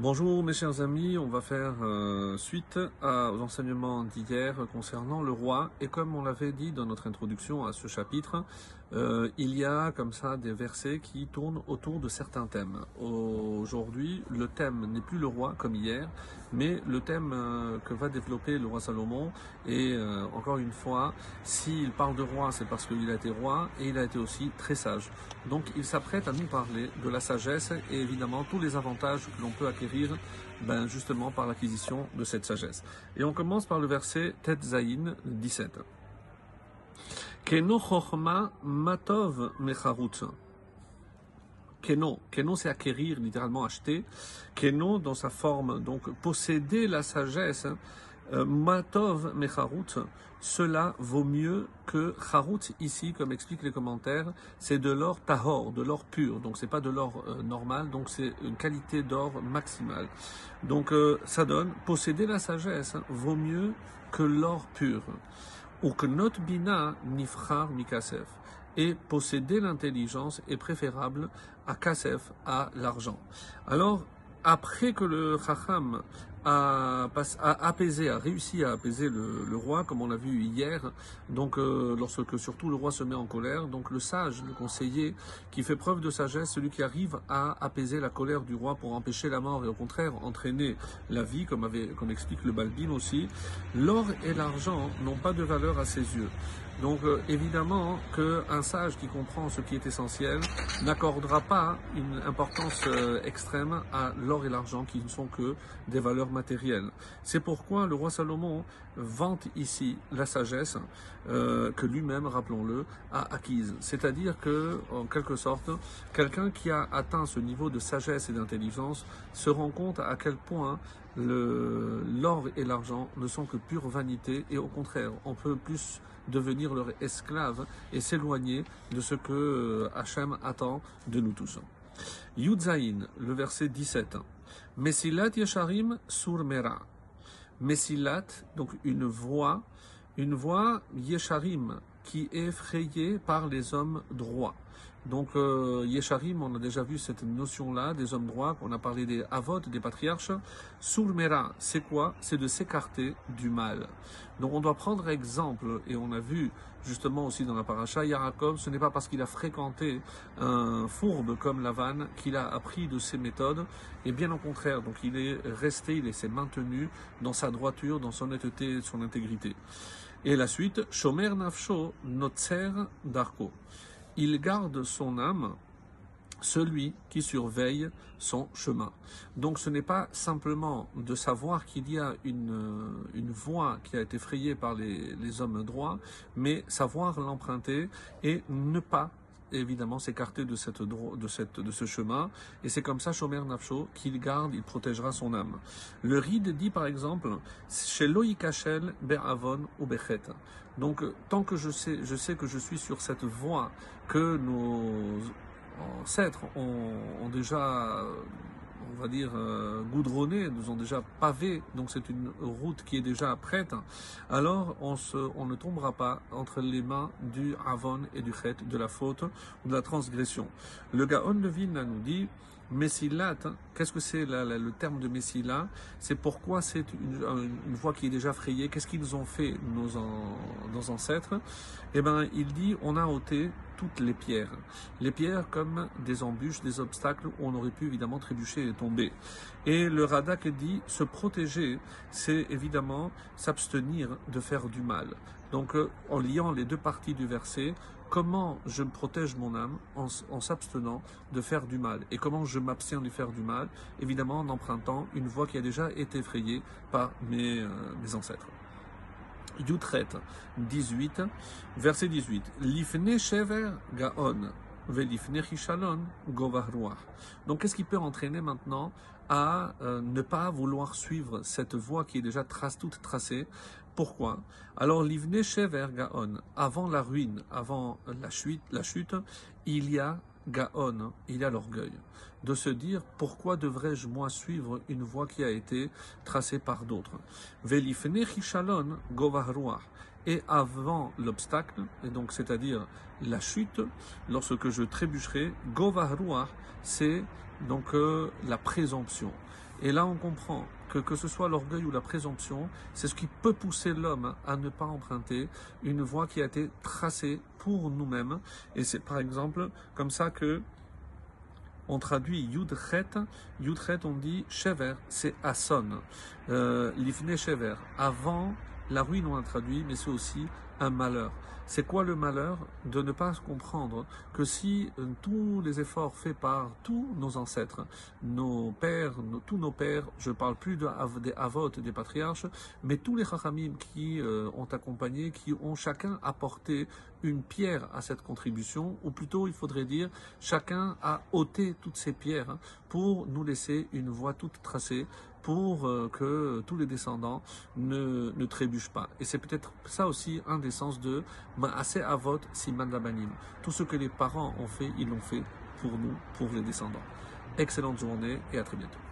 Bonjour mes chers amis, on va faire euh, suite aux enseignements d'hier concernant le roi. Et comme on l'avait dit dans notre introduction à ce chapitre, euh, il y a comme ça des versets qui tournent autour de certains thèmes. Aujourd'hui, le thème n'est plus le roi comme hier, mais le thème euh, que va développer le roi Salomon. Et encore une fois, s'il parle de roi, c'est parce qu'il a été roi et il a été aussi très sage. Donc il s'apprête à nous parler de la sagesse et évidemment tous les avantages que l'on peut acquérir ben, justement par l'acquisition de cette sagesse. Et on commence par le verset Tet Zayin 17. Keno chochma matov mecharut. Keno, Keno c'est acquérir, littéralement acheter. Keno dans sa forme, donc posséder la sagesse. Euh, matov mecharut, cela vaut mieux que charut ici, comme expliquent les commentaires, c'est de l'or tahor, de l'or pur. Donc c'est pas de l'or euh, normal, donc c'est une qualité d'or maximale. Donc euh, ça donne posséder la sagesse vaut mieux que l'or pur. Ou que notre bina nifrar mikasef. Et posséder l'intelligence est préférable à kasef, à l'argent. Alors, après que le chacham a, apaisé, a réussi à apaiser le, roi, comme on l'a vu hier, donc euh, lorsque surtout le roi se met en colère, donc le sage, le conseiller, qui fait preuve de sagesse, celui qui arrive à apaiser la colère du roi pour empêcher la mort et au contraire entraîner la vie, comme, explique le Balbin aussi, l'or et l'argent n'ont pas de valeur à ses yeux. Donc euh, évidemment qu'un sage qui comprend ce qui est essentiel n'accordera pas une importance euh, extrême à l'or et l'argent qui ne sont que des valeurs. C'est pourquoi le roi Salomon vante ici la sagesse euh, que lui-même, rappelons-le, a acquise. C'est-à-dire que, en quelque sorte, quelqu'un qui a atteint ce niveau de sagesse et d'intelligence se rend compte à quel point l'or et l'argent ne sont que pure vanité et au contraire, on peut plus devenir leur esclave et s'éloigner de ce que euh, Hachem attend de nous tous. Yudzaïn, le verset 17. Mesilat Yesharim sur Mera. Mesilat, donc une voix, une voix Yesharim, qui est effrayée par les hommes droits. Donc euh, Yesharim, on a déjà vu cette notion-là, des hommes droits, on a parlé des Avot, des patriarches. Surmera, c'est quoi? C'est de s'écarter du mal. Donc on doit prendre exemple, et on a vu justement aussi dans la paracha, Yaakov, ce n'est pas parce qu'il a fréquenté un fourbe comme Lavan qu'il a appris de ses méthodes, et bien au contraire, donc il est resté, il s'est maintenu dans sa droiture, dans son honnêteté, son intégrité. Et la suite, Shomer Nafsho Notzer Darko. Il garde son âme, celui qui surveille son chemin. Donc ce n'est pas simplement de savoir qu'il y a une, voie qui a été frayée par les hommes droits, mais savoir l'emprunter et ne pas évidemment s'écarter de, cette, de, cette, de ce chemin. Et c'est comme ça, Shomer Nafsho, qu'il garde, il protégera son âme. Le ride dit par exemple, chez Loïkachel, Be'avon ou Bechet. Donc tant que je sais, je sais que je suis sur cette voie que nos ancêtres ont, déjà, on va dire, euh, goudronné, nous ont déjà pavé, donc c'est une route qui est déjà prête, alors on ne tombera pas entre les mains du Avon et du Chet, de la faute ou de la transgression. Le Gaon de Vilna nous dit, Messilat, hein, qu'est-ce que c'est le terme de Messila? C'est pourquoi c'est une, une- voie qui est déjà frayée? Qu'est-ce qu'ils ont fait nos, nos ancêtres? Eh bien, il dit on a ôté toutes les pierres. Les pierres comme des embûches, des obstacles où on aurait pu évidemment trébucher et tomber. Et le Radak dit se protéger, c'est évidemment s'abstenir de faire du mal. Donc, euh, en liant les deux parties du verset, comment je protège mon âme en, s'abstenant de faire du mal et comment je m'abstiens de faire du mal, évidemment en empruntant une voie qui a déjà été frayée par mes, euh, mes ancêtres. Yutret 18, verset 18. Lifne shever gaon, Donc qu'est-ce qui peut entraîner maintenant à euh, ne pas vouloir suivre cette voie qui est déjà trace, toute tracée? Pourquoi? Alors l'ivne shever gaon, avant la ruine, avant la chute, il y a gaon, il y a l'orgueil. De se dire pourquoi devrais-je moi suivre une voie qui a été tracée par d'autres? Et avant l'obstacle, et donc c'est-à-dire la chute, lorsque je trébucherai, govah ruach, c'est donc euh, la présomption. Et là, on comprend que que ce soit l'orgueil ou la présomption, c'est ce qui peut pousser l'homme à ne pas emprunter une voie qui a été tracée pour nous-mêmes. Et c'est par exemple comme ça que on traduit Yudchet. Yudchet, on dit Shever, c'est Asson. Euh, L'ifne Shever. Avant la ruine, on a traduit, mais c'est aussi un malheur. C'est quoi le malheur De ne pas comprendre que si euh, tous les efforts faits par tous nos ancêtres, nos pères, tous nos pères, je ne parle plus de, des avot, des patriarches, mais tous les chachamim qui euh, ont accompagné, qui ont chacun apporté une pierre à cette contribution, ou plutôt il faudrait dire chacun a ôté toutes ces pierres hein, pour nous laisser une voie toute tracée pour euh, que tous les descendants ne, trébuchent pas. Et c'est peut-être ça aussi un des sens de Ma'ase Avot Siman Labanim. Tout ce que les parents ont fait, ils l'ont fait pour nous, pour les descendants. Excellente journée et à très bientôt.